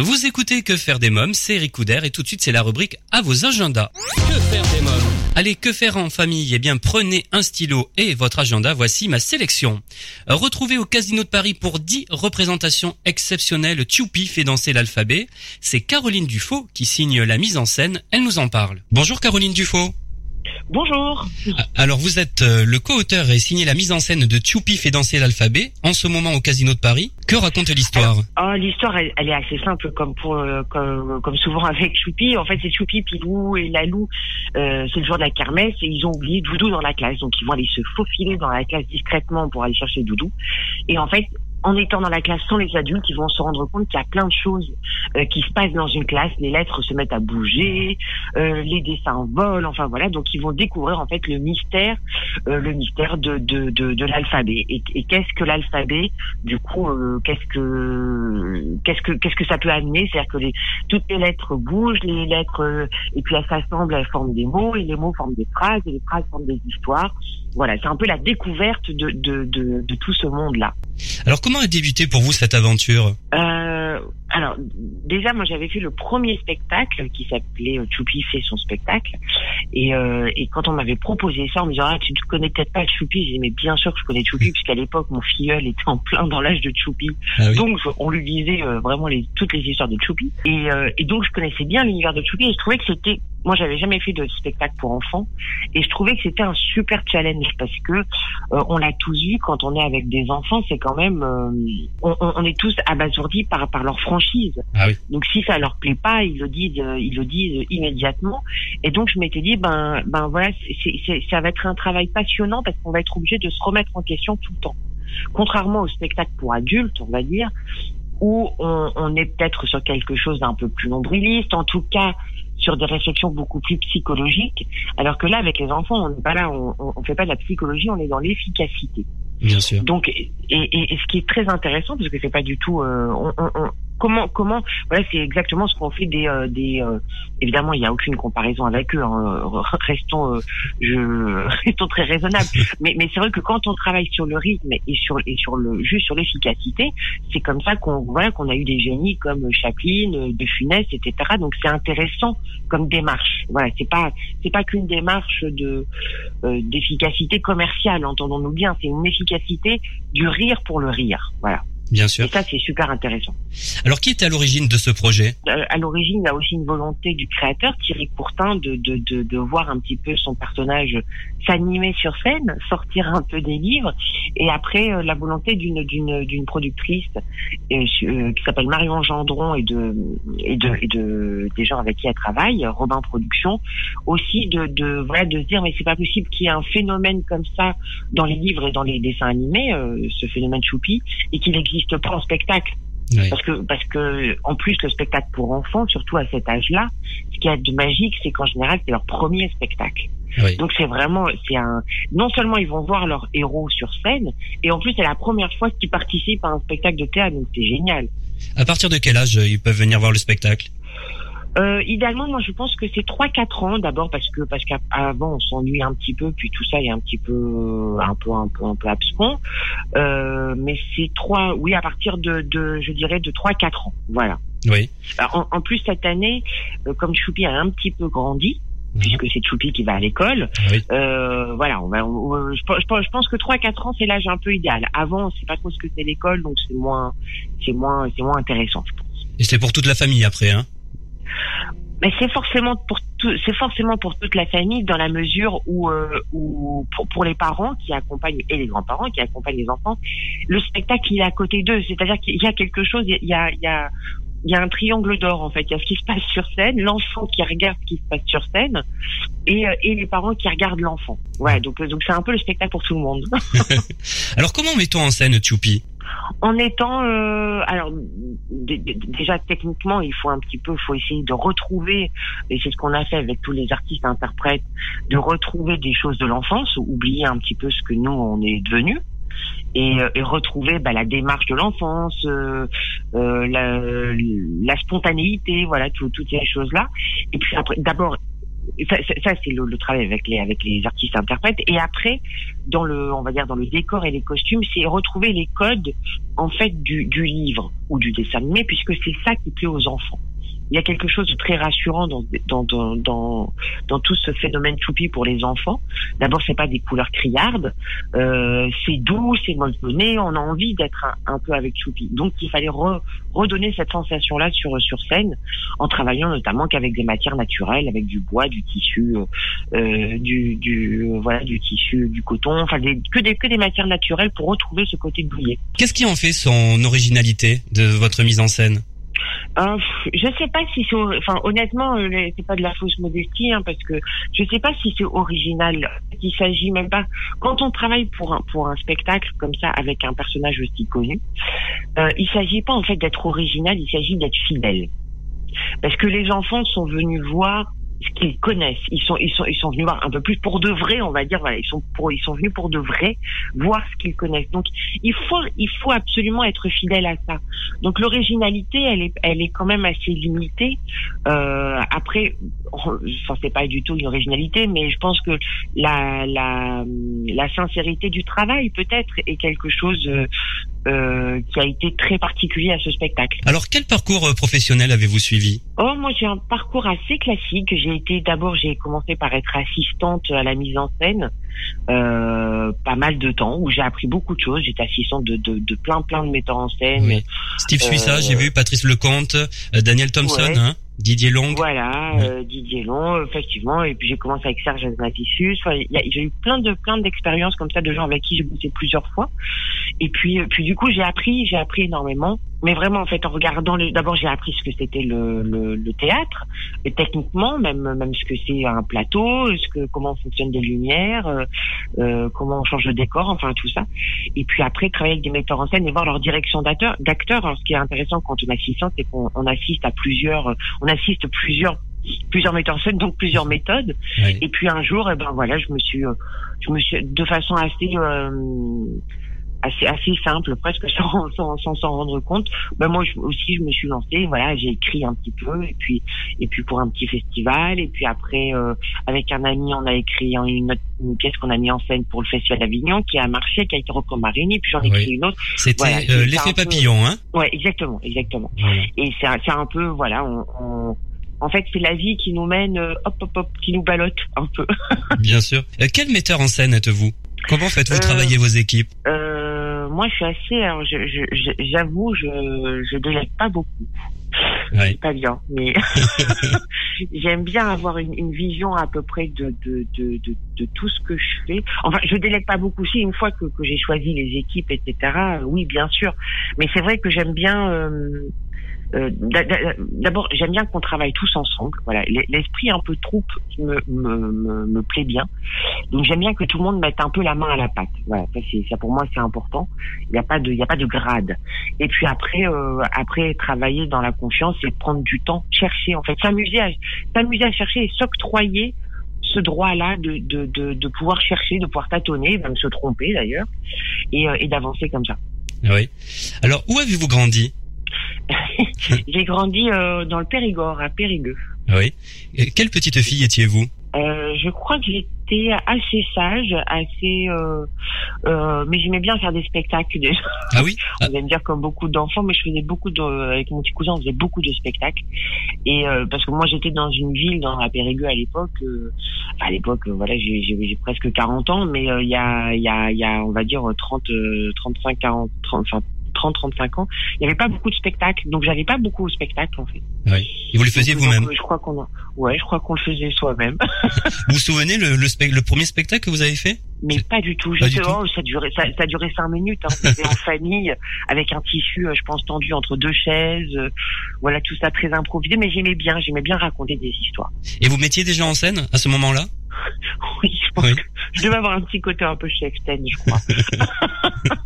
Vous écoutez Que faire des mômes, c'est Eric Couder et tout de suite c'est la rubrique à vos agendas. Que faire des mômes Allez, que faire en famille Eh bien, prenez un stylo et votre agenda. Voici ma sélection. Retrouvez au Casino de Paris pour 10 représentations exceptionnelles. Tchoupi fait danser l'alphabet. C'est Caroline Dufaux qui signe la mise en scène. Elle nous en parle. Bonjour Caroline Dufaux. Bonjour. Ah, alors vous êtes euh, le co-auteur et signé la mise en scène de Tchoupi fait danser l'alphabet en ce moment au Casino de Paris. Que raconte l'histoire? Oh, L'histoire, elle, est assez simple, comme pour euh, comme, souvent avec Choupi. En fait, c'est Choupi, Pilou et Lalou. Euh, c'est le jour de la kermesse et ils ont oublié Doudou dans la classe, donc ils vont aller se faufiler dans la classe discrètement pour aller chercher Doudou. Et en fait, en étant dans la classe sans les adultes, ils vont se rendre compte qu'il y a plein de choses euh, qui se passent dans une classe. Les lettres se mettent à bouger, euh, les dessins volent, enfin voilà. Donc ils vont découvrir en fait le mystère, euh, le mystère de de, de, l'alphabet. Et, qu'est-ce que l'alphabet? Du coup, qu'est-ce que qu'est-ce que qu'est-ce que ça peut amener? C'est-à-dire que toutes les lettres bougent, les lettres et puis elles s'assemblent, elles forment des mots et les mots forment des phrases et les phrases forment des histoires. Voilà, c'est un peu la découverte de de, de, de tout ce monde-là. Alors comment a débuté pour vous cette aventure? Euh, Alors déjà moi j'avais fait le premier spectacle qui s'appelait euh, Choupi fait son spectacle. Et, euh, et quand on m'avait proposé ça en me disant ah tu ne connais peut-être pas Choupi j'ai dit mais bien sûr que je connais Choupi puisqu'à l'époque mon filleul était en plein dans l'âge de Choupi. Ah donc on lui disait euh, vraiment les, toutes les histoires de Choupi. Et, euh, et donc je connaissais bien l'univers de Choupi et je trouvais que c'était moi j'avais jamais fait de spectacle pour enfants et je trouvais que c'était un super challenge parce que euh, on l'a tous vu quand on est avec des enfants c'est quand même euh, on, on, est tous abasourdis par par leur franchise. Ah oui. donc si ça leur plaît pas ils le disent euh, ils le disent immédiatement. Et donc je m'étais dit ben ben voilà c'est, ça va être un travail passionnant parce qu'on va être obligé de se remettre en question tout le temps. Contrairement au spectacle pour adultes on va dire où on, on est peut-être sur quelque chose d'un peu plus nombriliste. En tout cas sur des réflexions beaucoup plus psychologiques, alors que là, avec les enfants, on n'est pas là, on, on fait pas de la psychologie, on est dans l'efficacité. Bien sûr. Donc, et, et, et, ce qui est très intéressant, parce que c'est pas du tout, euh, on, on, comment comment voilà c'est exactement ce qu'on fait des euh, des euh, évidemment il n'y a aucune comparaison avec eux hein, restons euh, je restons très raisonnables. Mais mais c'est vrai que quand on travaille sur le rythme et sur et sur le juste sur l'efficacité c'est comme ça qu'on voilà qu'on a eu des génies comme Chaplin de Funès etc donc c'est intéressant comme démarche. Voilà c'est pas c'est pas qu'une démarche de d'efficacité commerciale entendons-nous bien. C'est une efficacité du rire pour le rire. Voilà Bien sûr. Et ça, c'est super intéressant. Alors, qui est à l'origine de ce projet? Euh, À l'origine, il y a aussi une volonté du créateur, Thierry Courtin, de, de, de, de voir un petit peu son personnage s'animer sur scène, sortir un peu des livres, et après euh, la volonté d'une d'une d'une productrice euh, qui s'appelle Marion Gendron et de et de et de des gens avec qui elle travaille, Robin Productions, aussi de de voilà de se dire mais c'est pas possible qu'il y ait un phénomène comme ça dans les livres et dans les dessins animés, ce phénomène choupi, et qu'il existe pas en spectacle. Parce que parce que en plus le spectacle pour enfants, surtout à cet âge-là, ce qui a de magique, c'est qu'en général c'est leur premier spectacle. Donc c'est vraiment c'est un non seulement ils vont voir leur héros sur scène, et en plus c'est la première fois qu'ils participent à un spectacle de théâtre, donc c'est génial. À partir de quel âge euh, ils peuvent venir voir le spectacle? Euh, idéalement, moi, je pense que c'est trois quatre ans d'abord parce que parce qu'avant on s'ennuie un petit peu, puis tout ça est un petit peu un peu un peu un peu abscon. Euh, mais c'est trois, oui, à partir de, de je dirais de trois quatre ans, voilà. Oui. En, en, plus cette année, euh, comme Choupi a un petit peu grandi, mhm. puisque c'est Choupi qui va à l'école. Oui. Euh, voilà, on va, je, je, pense que 3-4 ans c'est l'âge un peu idéal. Avant, on sait pas trop ce que c'est l'école, donc c'est moins, c'est moins, c'est moins intéressant, je pense. Et c'est pour toute la famille après, hein? Mais c'est forcément pour tout, c'est forcément pour toute la famille dans la mesure où, euh, où pour, pour, les parents qui accompagnent et les grands-parents qui accompagnent les enfants, le spectacle il est à côté d'eux, c'est-à-dire qu'il y a quelque chose, il y a, il y a il y a un triangle d'or en fait. Il y a ce qui se passe sur scène, l'enfant qui regarde ce qui se passe sur scène, et, euh, et les parents qui regardent l'enfant. Ouais, donc donc c'est un peu le spectacle pour tout le monde. Alors comment mettons en scène Tchoupi? En étant euh, alors déjà techniquement il faut un petit peu faut essayer de retrouver et c'est ce qu'on a fait avec tous les artistes interprètes de retrouver des choses de l'enfance oublier un petit peu ce que nous on est devenu et, euh, et retrouver bah, la démarche de l'enfance, euh, euh la, la, spontanéité, voilà, toutes ces choses là. Et puis après, d'abord ça, ça c'est le, travail avec les avec les artistes interprètes. Et après, dans le, on va dire dans le décor et les costumes, c'est retrouver les codes en fait du, du livre ou du dessin animé, puisque c'est ça qui plaît aux enfants il y a quelque chose de très rassurant dans, dans, dans, dans, dans tout ce phénomène choupi pour les enfants. D'abord, c'est pas des couleurs criardes, euh, c'est doux, c'est molletonné, on a envie d'être un, peu avec choupi. Donc, il fallait redonner cette sensation-là sur, sur scène, en travaillant notamment qu'avec des matières naturelles, avec du bois, du tissu, euh, du, du, voilà, du tissu, du coton, enfin, que, des, que des matières naturelles pour retrouver ce côté douillet. Qu'est-ce qui en fait son originalité de votre mise en scène? Euh, je sais pas si c'est, enfin honnêtement, euh, c'est pas de la fausse modestie, hein, parce que je sais pas si c'est original. Il s'agit même pas. Quand on travaille pour un pour un spectacle comme ça avec un personnage aussi connu, euh, il s'agit pas en fait d'être original, il s'agit d'être fidèle. Parce que les enfants sont venus voir ce qu'ils connaissent. Ils sont, ils sont, ils sont venus voir un peu plus pour de vrai, on va dire. Voilà, ils sont pour, ils sont venus pour de vrai voir ce qu'ils connaissent. Donc, il faut, il faut absolument être fidèle à ça. Donc, l'originalité, elle est, elle est quand même assez limitée. Euh, après, enfin, c'est pas du tout une originalité, mais je pense que la, la, la sincérité du travail, peut-être, est quelque chose euh, euh, qui a été très particulier à ce spectacle. Alors, quel parcours euh, professionnel avez-vous suivi? Oh, moi, j'ai un parcours assez classique. J'ai été d'abord, j'ai commencé par être assistante à la mise en scène, euh, pas mal de temps, où j'ai appris beaucoup de choses. J'étais assistante de, de, de, plein plein de metteurs en scène. Steve Suissa, j'ai vu Patrice Lecomte, Daniel Thompson. Hein Didier Long. Voilà, euh, Didier Long, effectivement. Et puis j'ai commencé avec Serge Azmatissus. Enfin, j'ai eu plein de plein d'expériences comme ça de gens avec qui j'ai bossé plusieurs fois. Et puis puis du coup j'ai appris, j'ai appris énormément. Mais vraiment en fait en regardant d'abord j'ai appris ce que c'était le, le, le, théâtre et techniquement même même ce que c'est un plateau ce que comment fonctionnent des lumières euh, euh comment on change de décor enfin tout ça. Et puis après travailler avec des metteurs en scène et voir leur direction d'acteurs d'acteurs ce qui est intéressant quand on assiste c'est qu'on on assiste à plusieurs on assiste plusieurs plusieurs metteurs en scène donc plusieurs méthodes. Et puis un jour eh ben voilà je me suis je me suis de façon assez euh, assez assez simple, presque sans sans s'en sans, rendre compte. Ben moi je, aussi je me suis lancée, voilà, j'ai écrit un petit peu et puis et puis pour un petit festival et puis après euh, avec un ami on a écrit une, autre, une pièce qu'on a mis en scène pour le festival d'Avignon qui a marché, qui a été et puis j'en ai écrit une autre. C'était euh, l'effet papillon, hein Ouais, exactement, exactement. Et c'est c'est un peu voilà, on, on en fait, c'est la vie qui nous mène, euh, hop, hop, hop, qui nous ballotte un peu. Bien sûr. quel metteur en scène êtes-vous? Comment faites-vous travailler vos équipes? Moi, je suis assez. Alors, j'avoue, je, je, je délègue pas beaucoup. Ouais. Pas bien, mais j'aime bien avoir une, une, vision à peu près de de, de, de, de, tout ce que je fais. Enfin, je délègue pas beaucoup. Si une fois que, que j'ai choisi les équipes, etc. Oui, bien sûr. Mais c'est vrai que j'aime bien. Euh, euh, d'abord, j'aime bien qu'on travaille tous ensemble. Voilà, l'esprit un peu troupe me, me, me, plaît bien. Donc j'aime bien que tout le monde mette un peu la main à la pâte. Voilà, ça, pour moi c'est important. Il n'y a pas de, il y a pas de grade. Et puis après, euh, après travailler dans la confiance et prendre du temps, chercher en fait, s'amuser à s'amuser à chercher et s'octroyer ce droit-là de, de, de, pouvoir chercher, de pouvoir tâtonner, même se tromper d'ailleurs, et, euh, et d'avancer comme ça. Oui. Alors, où avez-vous grandi? J'ai grandi euh, dans le Périgord, à Périgueux. Oui. quelle petite fille étiez-vous euh, Je crois que j'étais assez sage, assez, euh, euh, mais j'aimais bien faire des spectacles déjà. Ah oui? on va me dire comme beaucoup d'enfants, mais je faisais beaucoup de, avec mon petit cousin, on faisait beaucoup de spectacles. Et euh, parce que moi j'étais dans une ville, dans la Périgueux à l'époque. Euh, à l'époque, voilà, j'ai presque 40 ans, mais il y a, il y a, il y a, on va dire 30, 35, 40, 30, enfin 30, 35 ans, il n'y avait pas beaucoup de spectacles, donc j'avais pas beaucoup de spectacles en fait. Oui. Et vous le faisiez vous-même Je crois qu'on, ouais, je crois qu'on le faisait soi-même. vous vous souvenez le, le, le premier spectacle que vous avez fait? Mais pas du tout. Justement, ça durait, ça, ça durait cinq minutes. Hein. C'était en famille, avec un tissu, euh, je pense, tendu entre deux chaises. Euh, voilà, tout ça très improvisé. Mais j'aimais bien, j'aimais bien raconter des histoires. Et vous mettiez déjà en scène à ce moment-là? Oui, je devais avoir un petit côté un peu chef je crois.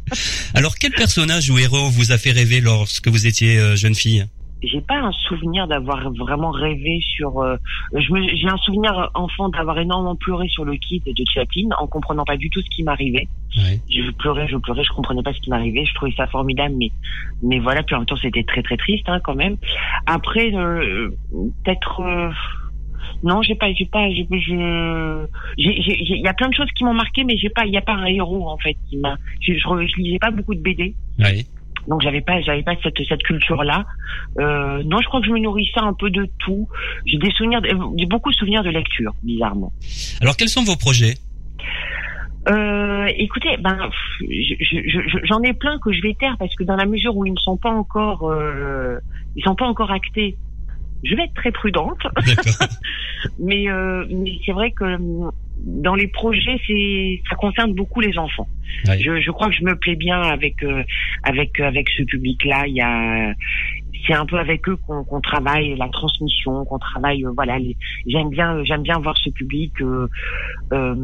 Alors, quel personnage ou héros vous a fait rêver lorsque vous étiez euh, jeune fille? J'ai pas un souvenir d'avoir vraiment rêvé sur. Euh, j'ai un souvenir enfant d'avoir énormément pleuré sur le kit de Chaplin en comprenant pas du tout ce qui m'arrivait. Je pleurais, je pleurais, je comprenais pas ce qui m'arrivait. Je trouvais ça formidable, mais mais voilà. Puis en même temps, c'était très très triste hein, quand même. Après, euh, peut-être. Non, j'ai pas, j'ai pas, j'ai, je, j'ai, j'ai- il y a plein de choses qui m'ont marqué, mais j'ai pas, il y a pas un héros en fait qui m'a. Je, je, je lisais pas beaucoup de BD, Oui. donc j'avais pas, j'avais pas cette cette culture là. Euh, non, je crois que je me nourrissais un peu de tout. J'ai des souvenirs, de- j'ai beaucoup de souvenirs de lecture, bizarrement. Alors quels sont vos projets? Euh, écoutez, ben, pff, je- je- je- j'en ai plein que je vais taire parce que dans la mesure où ils ne sont pas encore, euh, ils sont pas encore actés, je vais être très prudente. Mais, euh, mais c'est vrai que hum, dans les projets, c'est ça concerne beaucoup les enfants. Je, je crois que je me plais bien avec euh, avec avec ce public-là. Il y a c'est un peu avec eux qu'on qu'on travaille la transmission, qu'on travaille euh, voilà. J'aime bien j'aime bien voir ce public euh, euh,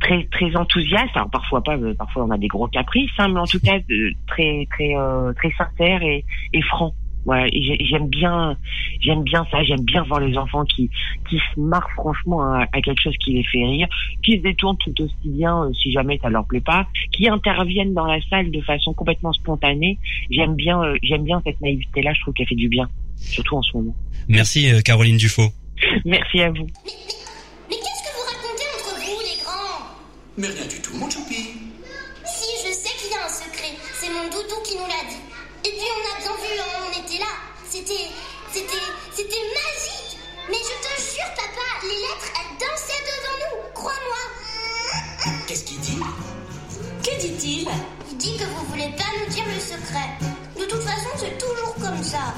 très très enthousiaste. Alors parfois pas, euh, parfois on a des gros caprices, hein, mais en tout cas euh, très très euh, très sincère et, et franc. Voilà, j'aime bien, j'aime bien ça. J'aime bien voir les enfants qui qui se marrent franchement à, à quelque chose qui les fait rire, qui se détournent tout aussi bien euh, si jamais ça leur plaît pas, qui interviennent dans la salle de façon complètement spontanée. J'aime bien, euh, j'aime bien cette naïveté-là. Je trouve qu'elle fait du bien, surtout en ce moment. Merci euh, Caroline Dufaux. Merci à vous. Mais qu'est-ce que vous racontez entre vous, les grands? Mais rien du tout, mon choupi. C'était. C'était. C'était magique Mais je te jure, papa, les lettres, elles dansaient devant nous. Crois-moi. Qu'est-ce qu'il dit? Que dit-il? Il dit que vous voulez pas nous dire le secret. De toute façon, c'est toujours comme ça.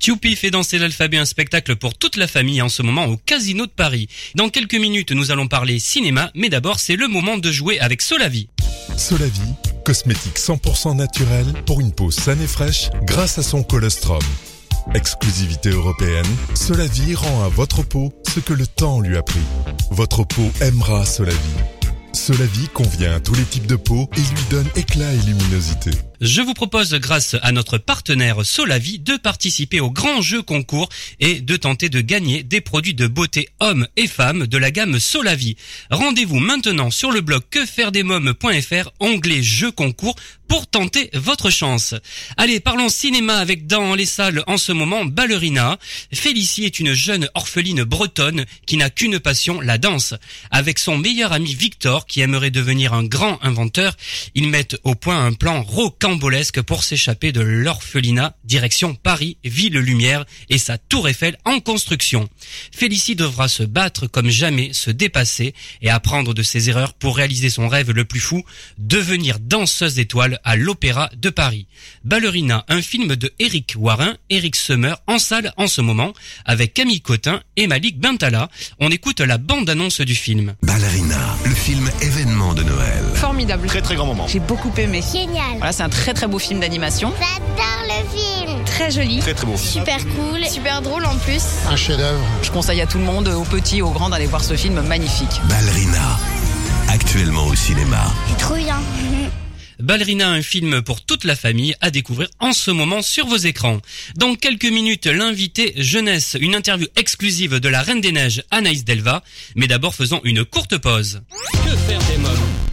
Tchoupi fait danser l'alphabet, un spectacle pour toute la famille en ce moment au Casino de Paris. Dans quelques minutes, nous allons parler cinéma, mais d'abord, c'est le moment de jouer avec Solavi. Solavi, cosmétique 100% naturel pour une peau saine et fraîche grâce à son colostrum. Exclusivité européenne, Solavi rend à votre peau ce que le temps lui a pris. Votre peau aimera Solavi. Solavi convient à tous les types de peau et lui donne éclat et luminosité. Je vous propose, grâce à notre partenaire Solavi, de participer au grand jeu concours et de tenter de gagner des produits de beauté hommes et femmes de la gamme Solavi. Rendez-vous maintenant sur le blog quefairedesmoms.fr, onglet jeu concours, pour tenter votre chance. Allez, parlons cinéma avec dans les salles en ce moment Ballerina. Félicie est une jeune orpheline bretonne qui n'a qu'une passion, la danse. Avec son meilleur ami Victor, qui aimerait devenir un grand inventeur, ils mettent au point un plan rocambolesque pour s'échapper de l'orphelinat, direction Paris, ville lumière et sa tour Eiffel en construction. Félicie devra se battre comme jamais, se dépasser et apprendre de ses erreurs pour réaliser son rêve le plus fou, devenir danseuse d'étoiles à l'Opéra de Paris. Ballerina, un film de Eric Warin, Eric Summer, en salle en ce moment, avec Camille Cotin et Malik Bentala. On écoute la bande-annonce du film. Ballerina, le film événement de Noël. Formidable. Très très grand moment. J'ai beaucoup aimé. Génial. Voilà, c'est un très très beau film d'animation. J'adore le film. Très joli. Très très beau. Super cool. Super drôle en plus. Un chef-d'œuvre. Je conseille à tout le monde, aux petits, aux grands, d'aller voir ce film magnifique. Ballerina, actuellement au cinéma. Trop bien. Ballerina, un film pour toute la famille à découvrir en ce moment sur vos écrans. Dans quelques minutes, l'invité jeunesse, une interview exclusive de la Reine des Neiges, Anaïs Delva. Mais d'abord, faisons une courte pause. Que faire des mômes